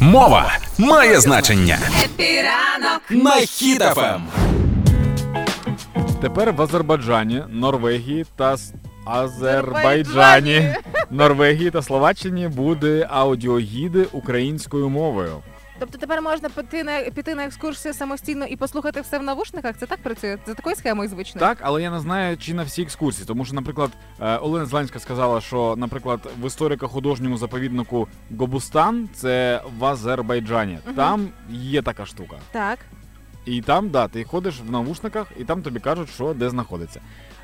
Мова має значення. Happy ранок на Хіт FM. Тепер в Азербайджані, Норвегії та Азербайджані, Азербайджані. Норвегії та Словаччині буде аудіогіди українською мовою. Тобто тепер можна піти на піти на екскурсію самостійно і послухати все в навушниках? Це так працює? За такою схемою звичною? Так, але я не знаю, чи на всі екскурсії, тому що, наприклад, е, Олена Зеленська сказала, що, наприклад, в історико-художньому заповіднику Гобустан це в Азербайджані. Угу. Там є така штука. Так. І там, да, ти ходиш в навушниках, і там тобі кажуть, що де знаходиться.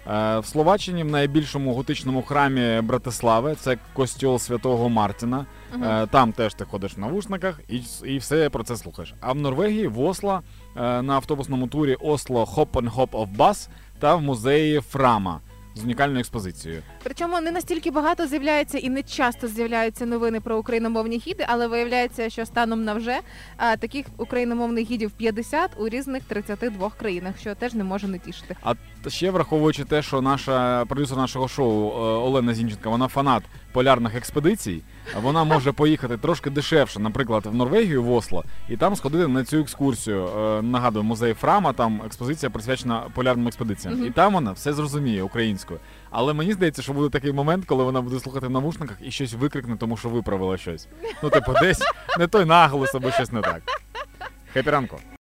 Е, в Словаччині в найбільшому готичному храмі Братислави це костьол святого Мартіна. Е, там теж ти ходиш в навушниках і, і все про це слухаєш. А в Норвегії, в Осло, е, на автобусному турі Осло Hop and Hop of Bus та в музеї Фрама з унікальною експозицією. Причому не настільки багато з'являється і не часто з'являються новини про україномовні гіди, але виявляється, що станом на вже а, таких україномовних гідів 50 у різних 32 країнах, що теж не може не тішити. А ще враховуючи те, що наша продюсер нашого шоу е, Олена Зінченка, вона фанат полярних експедицій, вона може поїхати трошки дешевше, наприклад, в Норвегію в Осло, і там сходити на цю екскурсію. Е, Нагадую, музей Фрама, там експозиція присвячена полярним експедиціям. Мгм. І там вона все зрозуміє українською. Але мені здається, що буде такий момент, коли вона буде слухати в навушниках і щось викрикне, тому що виправила щось. Ну, типу, десь не той наголос або щось не так. Хепі ранку.